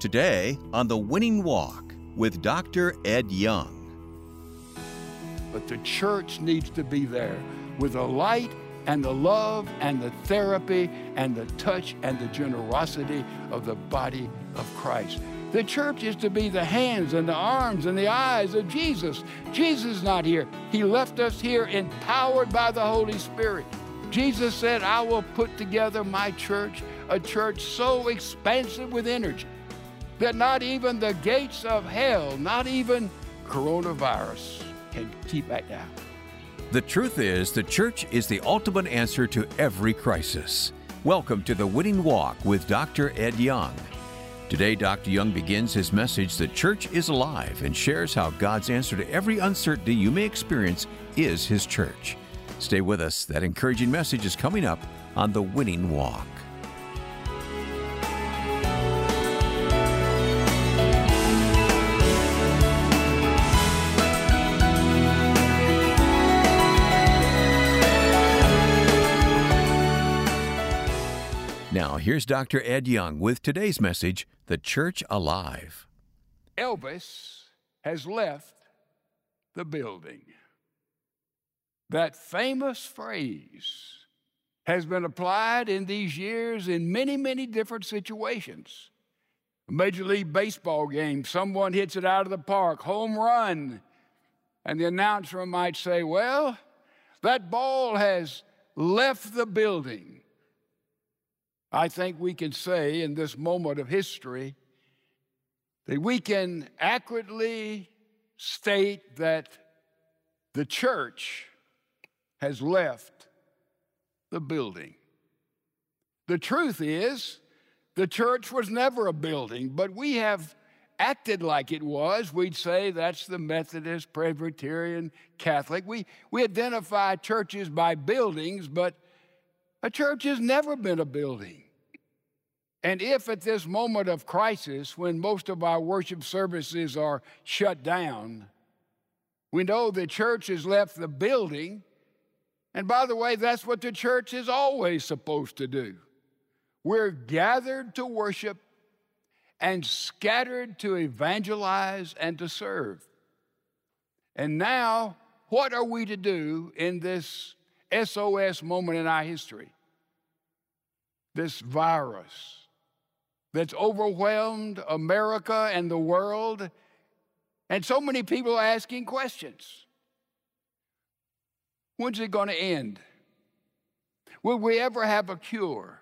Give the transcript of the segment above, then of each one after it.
Today on The Winning Walk with Dr. Ed Young. But the church needs to be there with the light and the love and the therapy and the touch and the generosity of the body of Christ. The church is to be the hands and the arms and the eyes of Jesus. Jesus is not here. He left us here empowered by the Holy Spirit. Jesus said, I will put together my church, a church so expansive with energy that not even the gates of hell, not even coronavirus, can keep it down. The truth is, the church is the ultimate answer to every crisis. Welcome to the Winning Walk with Dr. Ed Young. Today, Dr. Young begins his message The Church is Alive and shares how God's answer to every uncertainty you may experience is His church. Stay with us. That encouraging message is coming up on The Winning Walk. Now, here's Dr. Ed Young with today's message The Church Alive. Elvis has left the building. That famous phrase has been applied in these years in many, many different situations. A Major League Baseball game, someone hits it out of the park, home run, and the announcer might say, Well, that ball has left the building. I think we can say in this moment of history that we can accurately state that the church has left the building. The truth is, the church was never a building, but we have acted like it was. We'd say that's the Methodist, Presbyterian, Catholic. We, we identify churches by buildings, but a church has never been a building. And if at this moment of crisis, when most of our worship services are shut down, we know the church has left the building, and by the way, that's what the church is always supposed to do. We're gathered to worship and scattered to evangelize and to serve. And now, what are we to do in this SOS moment in our history? This virus that's overwhelmed America and the world. And so many people are asking questions. When's it going to end? Will we ever have a cure?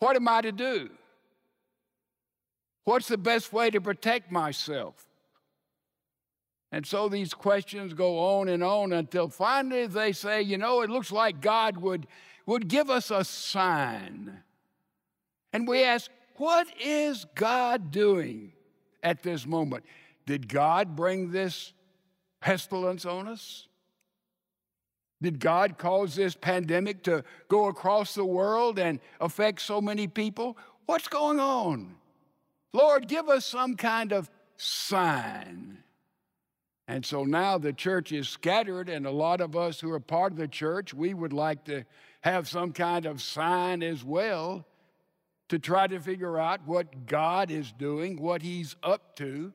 What am I to do? What's the best way to protect myself? And so these questions go on and on until finally they say, you know, it looks like God would, would give us a sign. And we ask, what is God doing at this moment? Did God bring this pestilence on us? Did God cause this pandemic to go across the world and affect so many people? What's going on? Lord, give us some kind of sign. And so now the church is scattered, and a lot of us who are part of the church, we would like to have some kind of sign as well to try to figure out what God is doing, what He's up to.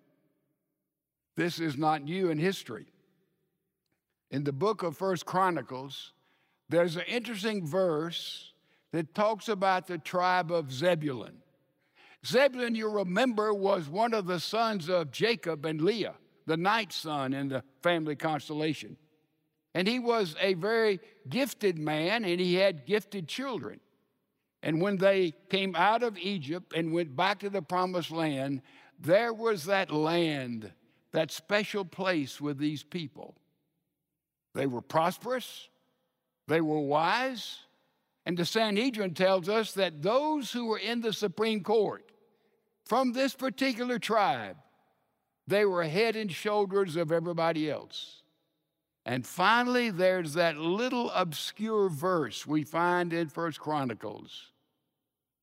This is not new in history. In the book of First Chronicles, there's an interesting verse that talks about the tribe of Zebulun. Zebulun, you remember, was one of the sons of Jacob and Leah, the night son in the family constellation. And he was a very gifted man, and he had gifted children. And when they came out of Egypt and went back to the promised land, there was that land, that special place with these people. They were prosperous, they were wise, and the Sanhedrin tells us that those who were in the Supreme Court from this particular tribe, they were head and shoulders of everybody else. And finally, there's that little obscure verse we find in First Chronicles.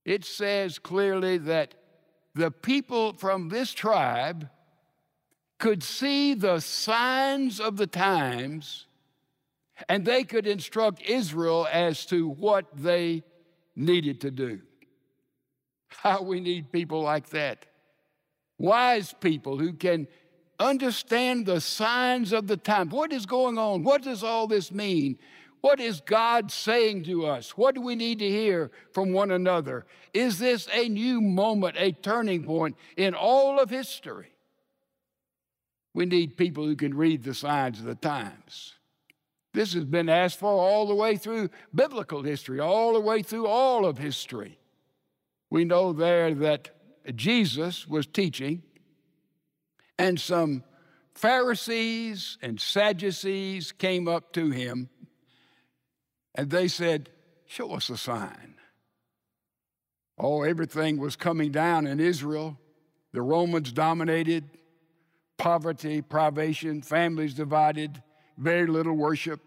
It says clearly that the people from this tribe could see the signs of the times and they could instruct Israel as to what they needed to do. How we need people like that. Wise people who can understand the signs of the time. What is going on? What does all this mean? What is God saying to us? What do we need to hear from one another? Is this a new moment, a turning point in all of history? We need people who can read the signs of the times. This has been asked for all the way through biblical history, all the way through all of history. We know there that Jesus was teaching, and some Pharisees and Sadducees came up to him, and they said, Show us a sign. Oh, everything was coming down in Israel. The Romans dominated, poverty, privation, families divided, very little worship.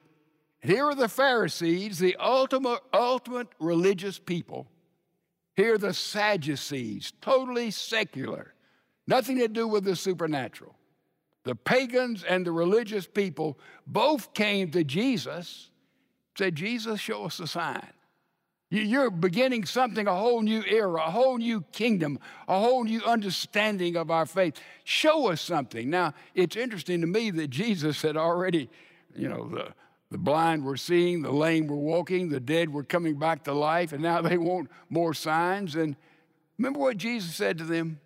Here are the Pharisees, the ultimate, ultimate religious people. Here the Sadducees, totally secular, nothing to do with the supernatural. The pagans and the religious people both came to Jesus, said, Jesus, show us a sign. You're beginning something, a whole new era, a whole new kingdom, a whole new understanding of our faith. Show us something. Now, it's interesting to me that Jesus had already, you know, the, the blind were seeing, the lame were walking, the dead were coming back to life, and now they want more signs. And remember what Jesus said to them?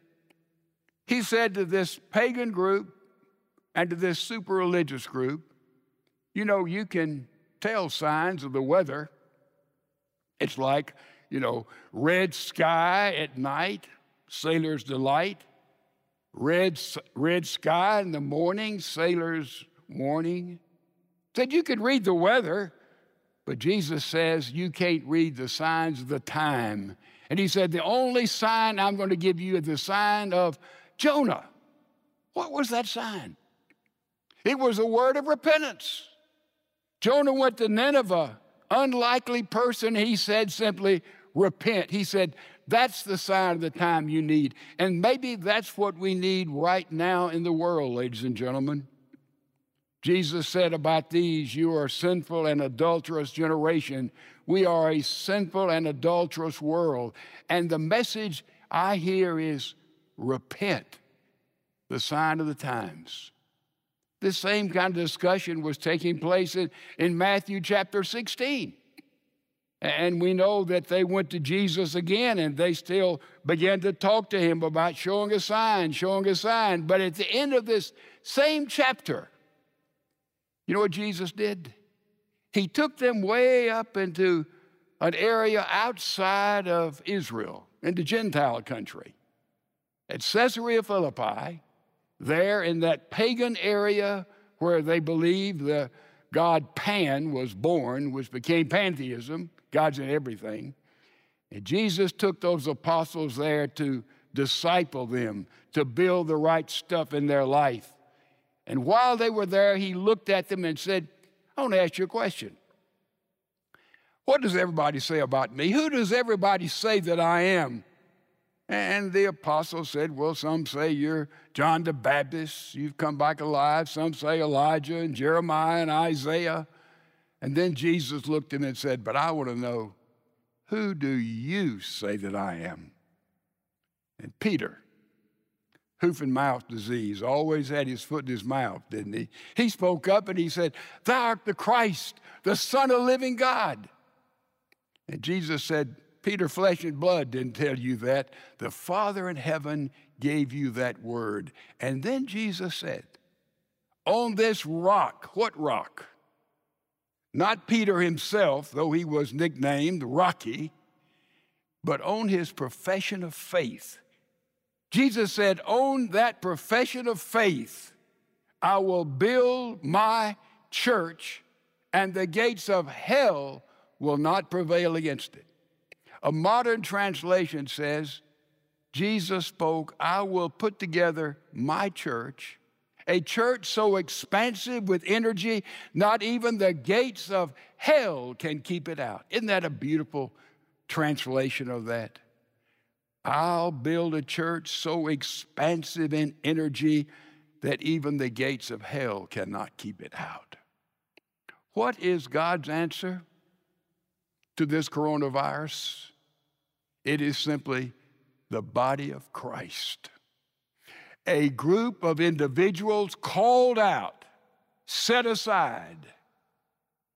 He said to this pagan group and to this super religious group, you know, you can tell signs of the weather. It's like, you know, red sky at night, sailor's delight, red, red sky in the morning, sailor's warning. Said you could read the weather, but Jesus says you can't read the signs of the time. And he said, The only sign I'm going to give you is the sign of Jonah. What was that sign? It was a word of repentance. Jonah went to Nineveh, unlikely person. He said simply, Repent. He said, That's the sign of the time you need. And maybe that's what we need right now in the world, ladies and gentlemen. Jesus said about these, You are sinful and adulterous generation. We are a sinful and adulterous world. And the message I hear is repent, the sign of the times. This same kind of discussion was taking place in, in Matthew chapter 16. And we know that they went to Jesus again and they still began to talk to him about showing a sign, showing a sign. But at the end of this same chapter, you know what Jesus did? He took them way up into an area outside of Israel, into Gentile country. At Caesarea Philippi, there in that pagan area where they believed the God Pan was born, which became pantheism, God's in everything. And Jesus took those apostles there to disciple them, to build the right stuff in their life. And while they were there, he looked at them and said, I want to ask you a question. What does everybody say about me? Who does everybody say that I am? And the apostle said, Well, some say you're John the Baptist, you've come back alive. Some say Elijah and Jeremiah and Isaiah. And then Jesus looked at him and said, But I want to know, who do you say that I am? And Peter hoof and mouth disease, always had his foot in his mouth, didn't he? He spoke up and he said, Thou art the Christ, the Son of living God. And Jesus said, Peter, flesh and blood didn't tell you that. The Father in heaven gave you that word. And then Jesus said, On this rock, what rock? Not Peter himself, though he was nicknamed Rocky, but on his profession of faith Jesus said, On that profession of faith, I will build my church, and the gates of hell will not prevail against it. A modern translation says, Jesus spoke, I will put together my church, a church so expansive with energy, not even the gates of hell can keep it out. Isn't that a beautiful translation of that? I'll build a church so expansive in energy that even the gates of hell cannot keep it out. What is God's answer to this coronavirus? It is simply the body of Christ. A group of individuals called out, set aside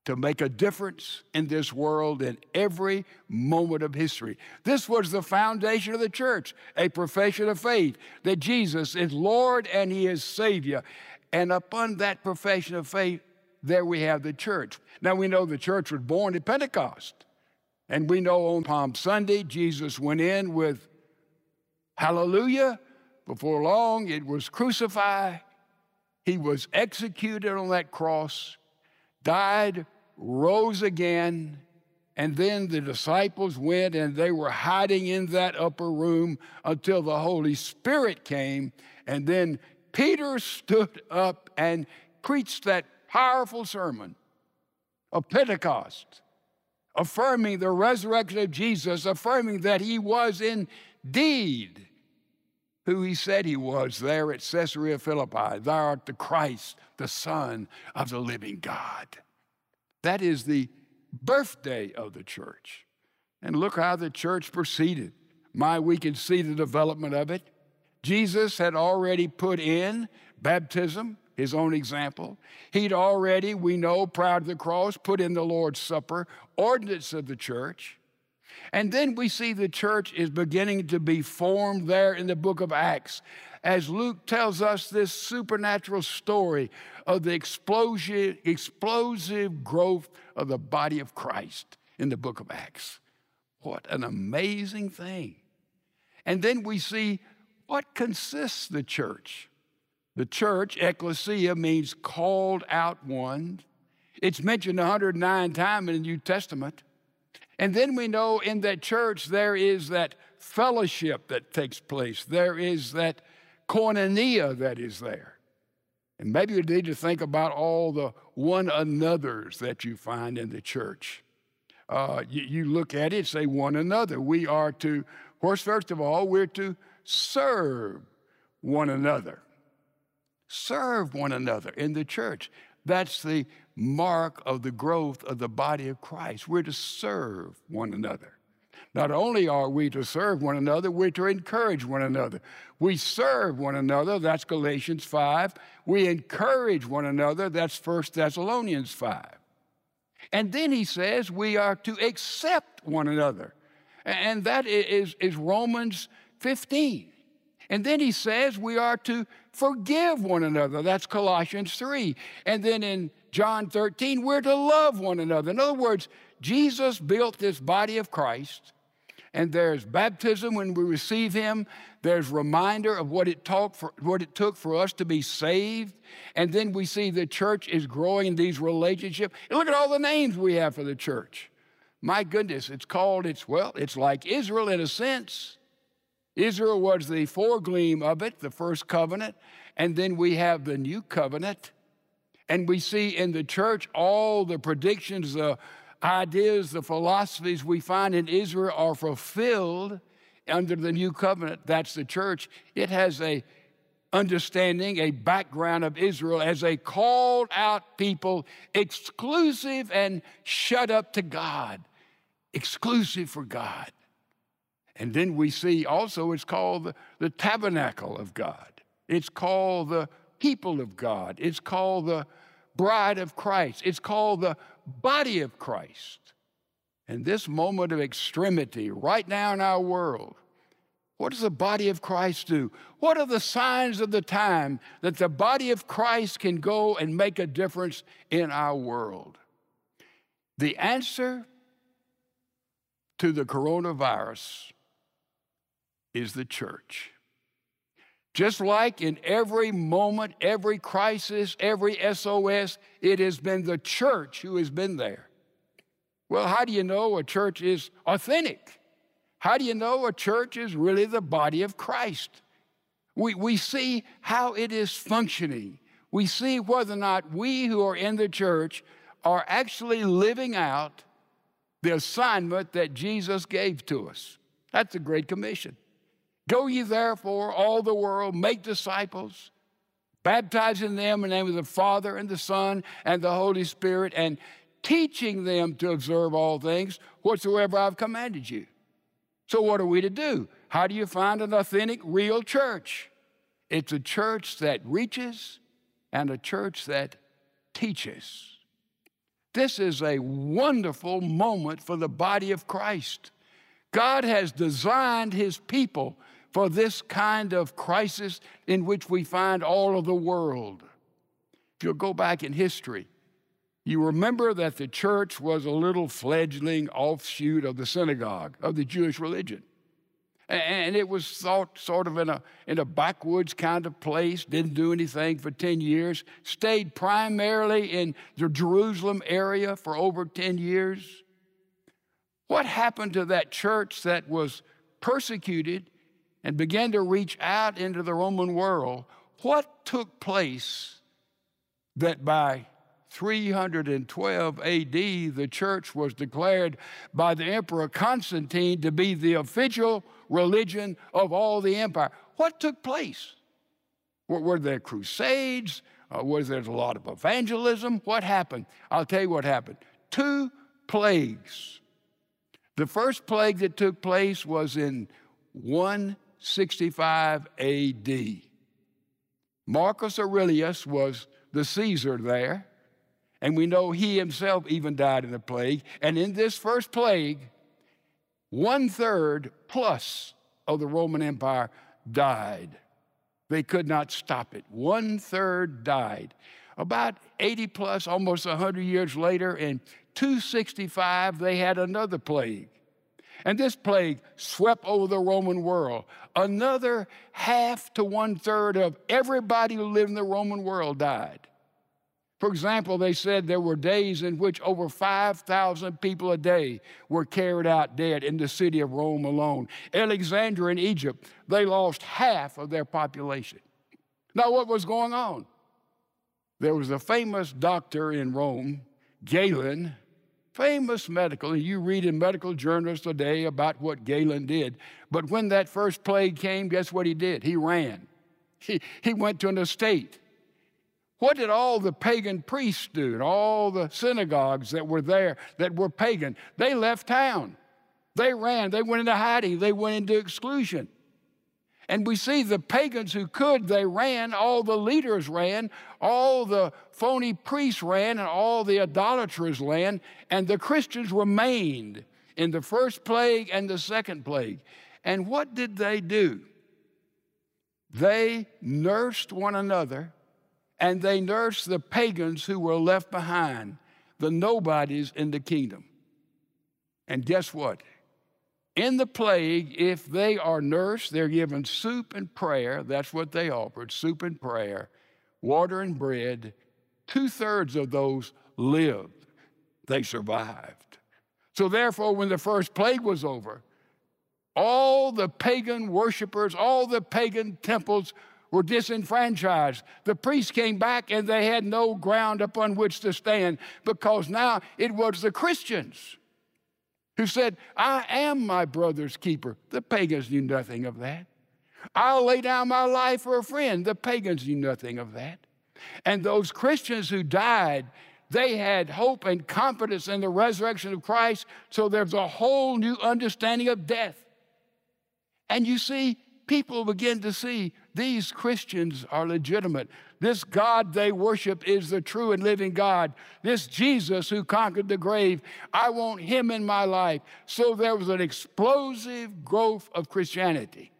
to make a difference in this world in every moment of history. This was the foundation of the church, a profession of faith that Jesus is Lord and He is Savior. And upon that profession of faith, there we have the church. Now we know the church was born at Pentecost. And we know on Palm Sunday, Jesus went in with hallelujah. Before long, it was crucified. He was executed on that cross, died, rose again, and then the disciples went and they were hiding in that upper room until the Holy Spirit came. And then Peter stood up and preached that powerful sermon of Pentecost, affirming the resurrection of Jesus, affirming that he was indeed who he said he was there at Caesarea Philippi. Thou art the Christ, the Son of the living God. That is the birthday of the church. And look how the church proceeded. My, we can see the development of it. Jesus had already put in baptism, his own example. He'd already, we know, proud of the cross, put in the Lord's Supper, ordinance of the church. And then we see the church is beginning to be formed there in the book of Acts as Luke tells us this supernatural story of the explosive, explosive growth of the body of Christ in the book of Acts. What an amazing thing. And then we see what consists the church. The church, ecclesia, means called out one. It's mentioned 109 times in the New Testament. And then we know in that church there is that fellowship that takes place. There is that koinonia that is there. And maybe you need to think about all the one another's that you find in the church. Uh, you, you, look at it, say one another. We are to, of course, first of all, we're to serve one another serve one another in the church. That's the mark of the growth of the body of Christ. We're to serve one another. Not only are we to serve one another, we're to encourage one another. We serve one another, that's Galatians 5. We encourage one another, that's 1 Thessalonians 5. And then he says we are to accept one another, and that is, is Romans 15. And then he says we are to forgive one another. That's Colossians 3. And then in John 13, we're to love one another. In other words, Jesus built this body of Christ, and there's baptism when we receive him. There's reminder of what it, for, what it took for us to be saved. And then we see the church is growing in these relationships. And look at all the names we have for the church. My goodness, it's called, it's, well, it's like Israel in a sense. Israel was the foregleam of it, the first covenant, and then we have the new covenant. And we see in the church all the predictions, the ideas, the philosophies we find in Israel are fulfilled under the new covenant. That's the church. It has a understanding, a background of Israel as a called out people, exclusive and shut up to God, exclusive for God. And then we see also it's called the, the tabernacle of God. It's called the people of God. It's called the bride of Christ. It's called the body of Christ. And this moment of extremity right now in our world, what does the body of Christ do? What are the signs of the time that the body of Christ can go and make a difference in our world? The answer to the coronavirus is the church. Just like in every moment, every crisis, every SOS, it has been the church who has been there. Well, how do you know a church is authentic? How do you know a church is really the body of Christ? We, we see how it is functioning. We see whether or not we who are in the church are actually living out the assignment that Jesus gave to us. That's a Great Commission. Go ye therefore all the world, make disciples, baptizing them in the name of the Father and the Son and the Holy Spirit, and teaching them to observe all things whatsoever I've commanded you. So, what are we to do? How do you find an authentic, real church? It's a church that reaches and a church that teaches. This is a wonderful moment for the body of Christ. God has designed his people for this kind of crisis in which we find all of the world. If you'll go back in history, you remember that the church was a little fledgling offshoot of the synagogue, of the Jewish religion. And it was thought sort of in a, in a backwoods kind of place, didn't do anything for 10 years, stayed primarily in the Jerusalem area for over 10 years. What happened to that church that was persecuted and began to reach out into the Roman world? What took place that by 312 AD, the church was declared by the Emperor Constantine to be the official religion of all the empire. What took place? Were, there crusades? Uh, was there a lot of evangelism? What happened? I'll tell you what happened. Two plagues. The first plague that took place was in 165 AD. Marcus Aurelius was the Caesar there, and we know he himself even died in the plague. And in this first plague, one third plus of the Roman Empire died. They could not stop it. One third died. About 80 plus, almost 100 years later, in 265, they had another plague. And this plague swept over the Roman world. Another half to one third of everybody who lived in the Roman world died. For example, they said there were days in which over 5,000 people a day were carried out dead in the city of Rome alone. Alexandria in Egypt, they lost half of their population. Now, what was going on? There was a famous doctor in Rome, Galen, famous medical, and you read in medical journals today about what Galen did. But when that first plague came, guess what he did? He ran. He, he went to an estate what did all the pagan priests do and all the synagogues that were there that were pagan? They left town. They ran. They went into hiding. They went into exclusion. And we see the pagans who could, they ran. All the leaders ran. All the phony priests ran, and all the idolaters ran. And the Christians remained in the first plague and the second plague. And what did they do? They nursed one another and they nursed the pagans who were left behind, the nobodies in the kingdom. And guess what? In the plague, if they are nursed, they're given soup and prayer. That's what they offered soup and prayer, water and bread. Two thirds of those lived, they survived. So, therefore, when the first plague was over, all the pagan worshipers, all the pagan temples were disenfranchised. The priests came back and they had no ground upon which to stand because now it was the Christians who said, I am my brother's keeper. The pagans knew nothing of that. I'll lay down my life for a friend. The pagans knew nothing of that. And those Christians who died, they had hope and confidence in the resurrection of Christ, so there's a whole new understanding of death. And you see, people begin to see these Christians are legitimate. This God they worship is the true and living God. This Jesus who conquered the grave, I want him in my life. So there was an explosive growth of Christianity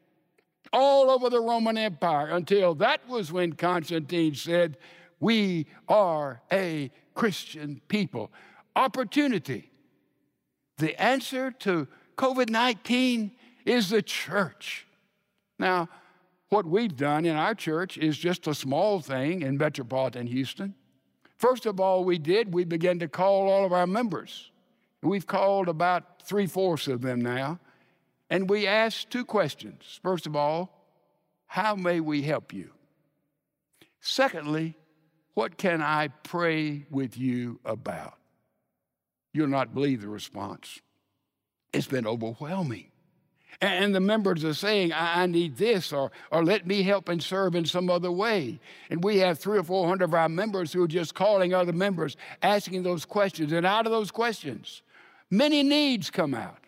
all over the Roman Empire until that was when Constantine said, We are a Christian people. Opportunity. The answer to COVID 19 is the church. Now, what we've done in our church is just a small thing in metropolitan Houston. First of all, we did, we began to call all of our members. We've called about three fourths of them now. And we asked two questions. First of all, how may we help you? Secondly, what can I pray with you about? You'll not believe the response. It's been overwhelming. And the members are saying, I need this, or, or let me help and serve in some other way. And we have three or four hundred of our members who are just calling other members, asking those questions. And out of those questions, many needs come out.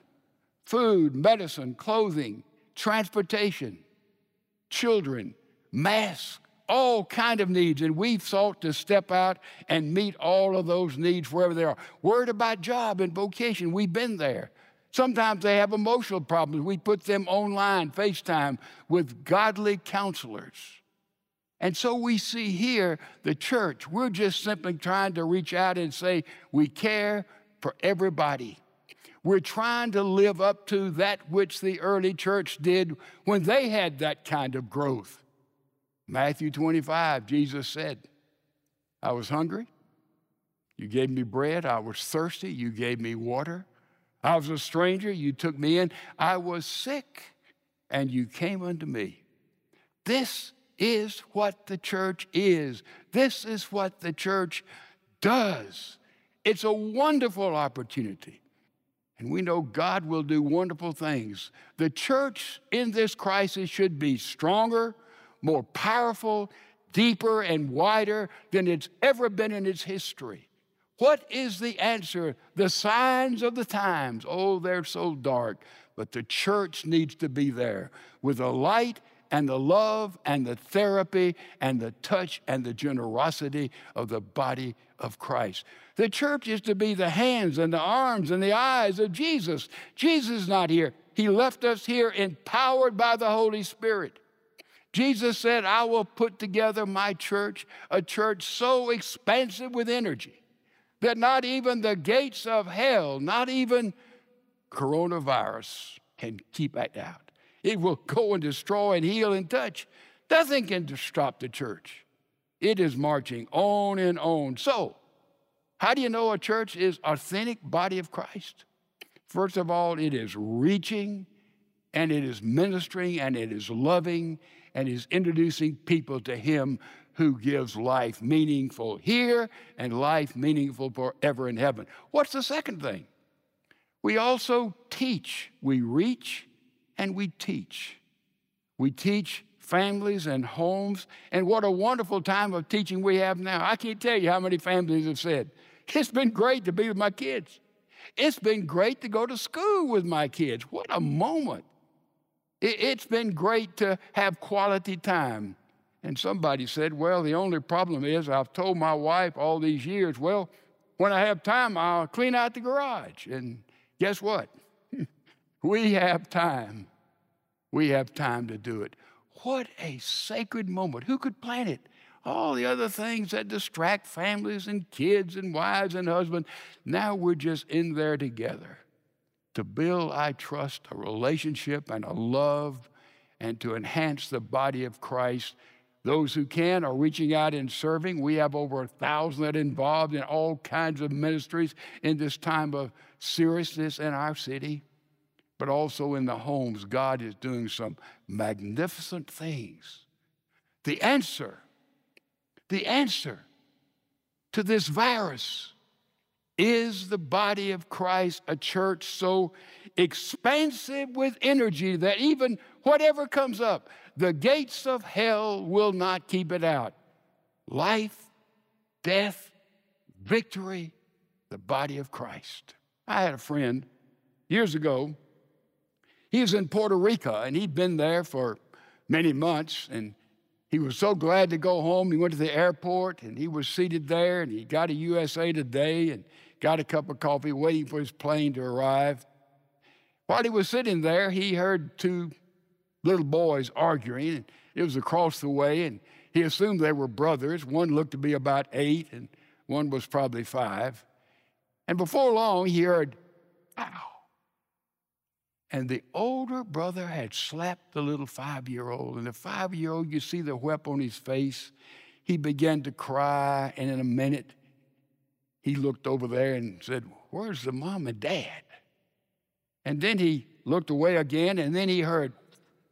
food, medicine, clothing, transportation, children, masks, all kind of needs. And we've sought to step out and meet all of those needs wherever they are. Worried about job and vocation, we've been there. Sometimes they have emotional problems. We put them online, FaceTime, with godly counselors. And so we see here the church, we're just simply trying to reach out and say, we care for everybody. We're trying to live up to that which the early church did when they had that kind of growth. Matthew 25, Jesus said, I was hungry. You gave me bread. I was thirsty. You gave me water. I was a stranger. You took me in. I was sick, and you came unto me. This is what the church is. This is what the church does. It's a wonderful opportunity. And we know God will do wonderful things. The church in this crisis should be stronger, more powerful, deeper, and wider than it's ever been in its history. What is the answer? The signs of the times. Oh, they're so dark. But the church needs to be there with the light and the love and the therapy and the touch and the generosity of the body of Christ. The church is to be the hands and the arms and the eyes of Jesus. Jesus is not here. He left us here empowered by the Holy Spirit. Jesus said, I will put together my church, a church so expansive with energy that not even the gates of hell, not even coronavirus, can keep it out. It will go and destroy and heal and touch. Nothing can stop the church. It is marching on and on. So, how do you know a church is authentic body of Christ? First of all, it is reaching and it is ministering and it is loving and is introducing people to him who gives life meaningful here and life meaningful forever in heaven. What's the second thing? We also teach. We reach and we teach. We teach families and homes, and what a wonderful time of teaching we have now. I can't tell you how many families have said, It's been great to be with my kids. It's been great to go to school with my kids. What a moment. It's been great to have quality time. And somebody said, Well, the only problem is I've told my wife all these years, well, when I have time, I'll clean out the garage. And guess what? we have time. We have time to do it. What a sacred moment. Who could plan it? All the other things that distract families and kids and wives and husbands. Now we're just in there together to build, I trust, a relationship and a love and to enhance the body of Christ those who can are reaching out and serving. We have over a thousand that are involved in all kinds of ministries in this time of seriousness in our city, but also in the homes. God is doing some magnificent things. The answer, the answer to this virus is the body of Christ, a church so expansive with energy that even whatever comes up, the gates of hell will not keep it out. Life, death, victory, the body of Christ. I had a friend years ago. He was in Puerto Rico and he'd been there for many months and he was so glad to go home. He went to the airport and he was seated there and he got a USA Today and got a cup of coffee waiting for his plane to arrive. While he was sitting there, he heard two little boys arguing. It was across the way, and he assumed they were brothers. One looked to be about eight, and one was probably five. And before long, he heard, ow. And the older brother had slapped the little five year old. And the five year old, you see the whip on his face. He began to cry, and in a minute, he looked over there and said, Where's the mom and dad? And then he looked away again, and then he heard,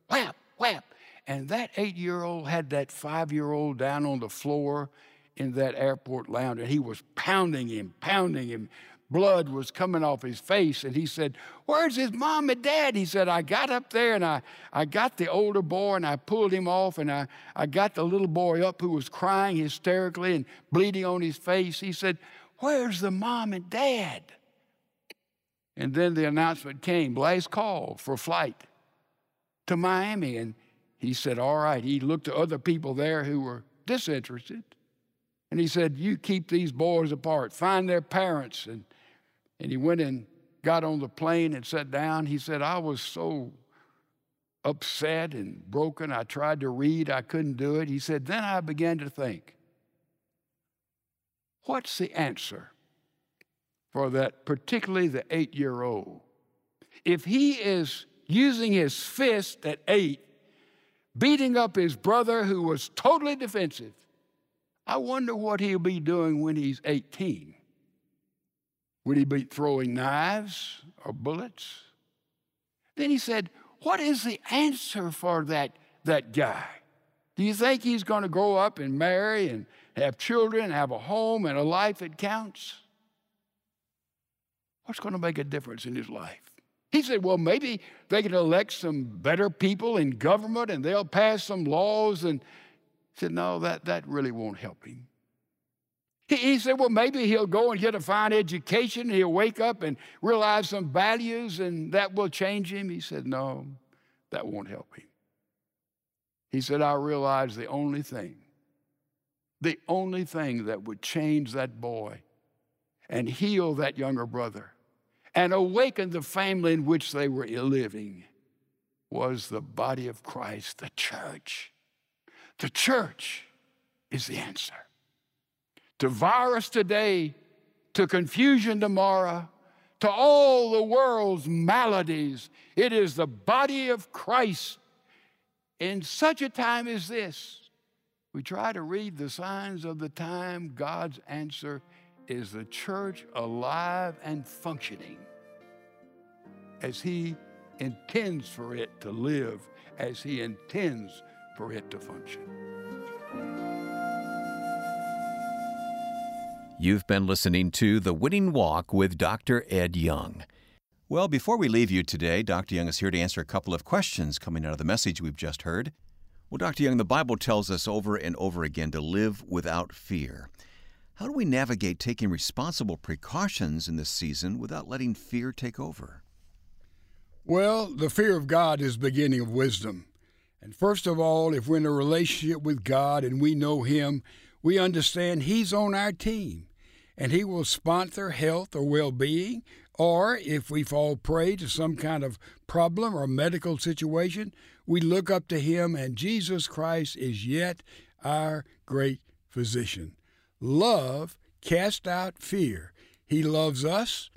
whap, whap. And that eight year old had that five year old down on the floor in that airport lounge, and he was pounding him, pounding him. Blood was coming off his face, and he said, Where's his mom and dad? He said, I got up there and I, I got the older boy and I pulled him off, and I, I got the little boy up who was crying hysterically and bleeding on his face. He said, Where's the mom and dad? And then the announcement came Blaze called for flight to Miami. And he said, All right. He looked to other people there who were disinterested. And he said, You keep these boys apart, find their parents. And, and he went and got on the plane and sat down. He said, I was so upset and broken. I tried to read, I couldn't do it. He said, Then I began to think, what's the answer for that, particularly the eight year old? If he is using his fist at eight, beating up his brother who was totally defensive, I wonder what he'll be doing when he's 18. Would he be throwing knives or bullets? Then he said, What is the answer for that, that guy? Do you think he's going to grow up and marry and have children, have a home, and a life that counts? What's going to make a difference in his life? He said, Well, maybe they can elect some better people in government and they'll pass some laws. And he said, No, that, that really won't help him. He, he said, Well, maybe he'll go and get a fine education. He'll wake up and realize some values and that will change him. He said, No, that won't help him. He said, I realize the only thing, the only thing that would change that boy and heal that younger brother and awaken the family in which they were living was the body of Christ, the church. The church is the answer. To virus today, to confusion tomorrow, to all the world's maladies, it is the body of Christ. In such a time as this, we try to read the signs of the time. God's answer is the church alive and functioning as He intends for it to live, as He intends for it to function. You've been listening to The Winning Walk with Dr. Ed Young. Well, before we leave you today, Dr. Young is here to answer a couple of questions coming out of the message we've just heard. Well, Dr. Young, the Bible tells us over and over again to live without fear. How do we navigate taking responsible precautions in this season without letting fear take over? Well, the fear of God is the beginning of wisdom. And first of all, if we're in a relationship with God and we know Him, we understand He's on our team and He will sponsor health or well being. Or if we fall prey to some kind of problem or medical situation, we look up to Him and Jesus Christ is yet our great physician. Love casts out fear. He loves us.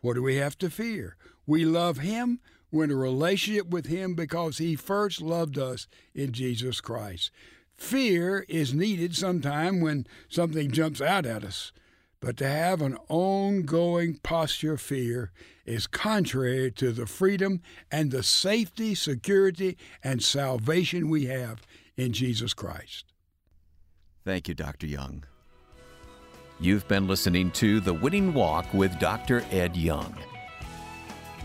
What do we have to fear? We love Him. We're in a relationship with Him because He first loved us in Jesus Christ. Fear is needed sometime when something jumps out at us, but to have an ongoing posture of fear is contrary to the freedom and the safety, security, and salvation we have in Jesus Christ. Thank you, Dr. Young. You've been listening to The Winning Walk with Dr. Ed Young.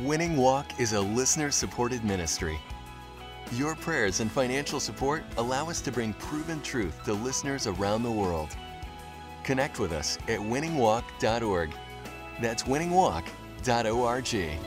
Winning Walk is a listener supported ministry. Your prayers and financial support allow us to bring proven truth to listeners around the world. Connect with us at winningwalk.org. That's winningwalk.org.